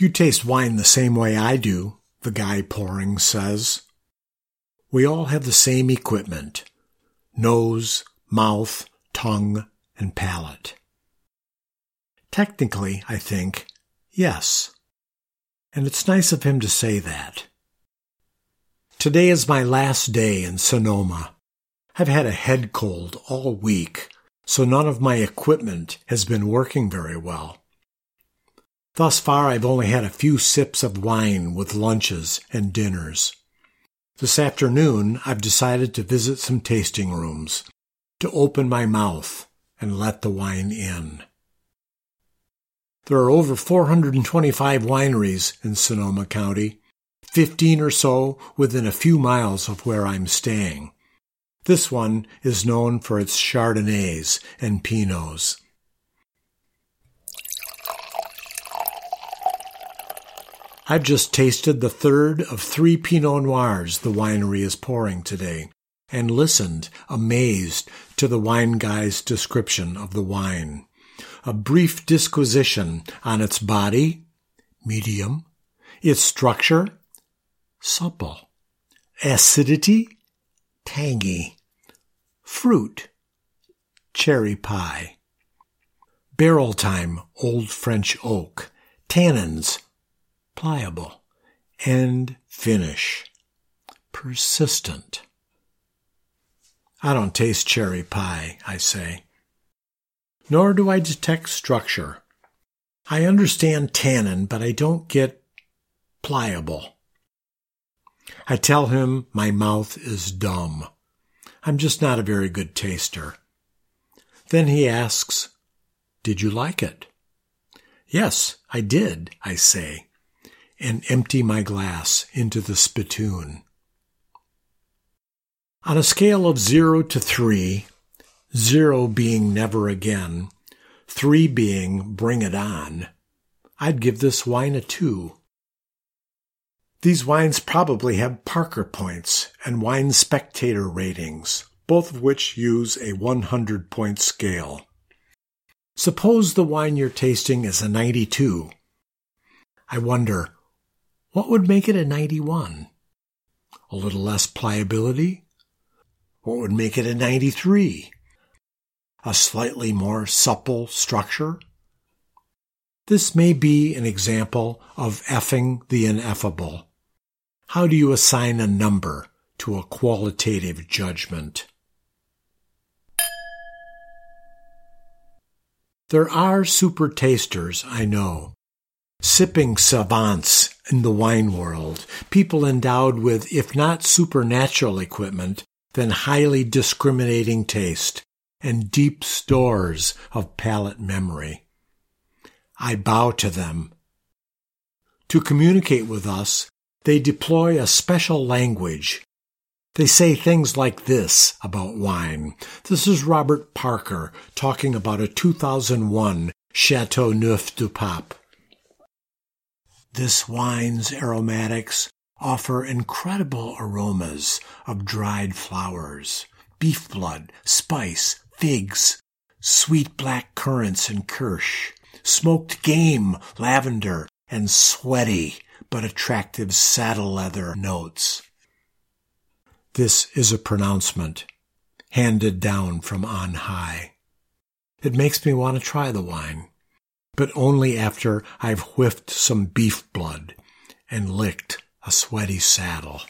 You taste wine the same way I do, the guy pouring says. We all have the same equipment nose, mouth, tongue, and palate. Technically, I think, yes. And it's nice of him to say that. Today is my last day in Sonoma. I've had a head cold all week, so none of my equipment has been working very well. Thus far, I've only had a few sips of wine with lunches and dinners. This afternoon, I've decided to visit some tasting rooms, to open my mouth and let the wine in. There are over 425 wineries in Sonoma County, 15 or so within a few miles of where I'm staying. This one is known for its Chardonnays and Pinots. I've just tasted the third of three Pinot Noirs the winery is pouring today and listened, amazed, to the wine guy's description of the wine. A brief disquisition on its body, medium, its structure, supple, acidity, tangy, fruit, cherry pie, barrel time, old French oak, tannins, pliable, and finish, persistent. I don't taste cherry pie, I say. Nor do I detect structure. I understand tannin, but I don't get pliable. I tell him my mouth is dumb. I'm just not a very good taster. Then he asks, Did you like it? Yes, I did, I say and empty my glass into the spittoon. On a scale of zero to three, zero being never again, three being bring it on, I'd give this wine a two. These wines probably have Parker points and wine spectator ratings, both of which use a 100 point scale. Suppose the wine you're tasting is a 92. I wonder, what would make it a 91? A little less pliability? What would make it a 93? A slightly more supple structure? This may be an example of effing the ineffable. How do you assign a number to a qualitative judgment? There are super tasters, I know, sipping savants in the wine world, people endowed with, if not supernatural equipment, then highly discriminating taste and deep stores of palate memory. I bow to them. To communicate with us, they deploy a special language. They say things like this about wine. This is Robert Parker talking about a 2001 Chateau Neuf du Pape. This wine's aromatics offer incredible aromas of dried flowers, beef blood, spice, figs, sweet black currants and kirsch, smoked game, lavender, and sweaty but attractive saddle leather notes. This is a pronouncement handed down from on high. It makes me want to try the wine but only after I've whiffed some beef blood and licked a sweaty saddle.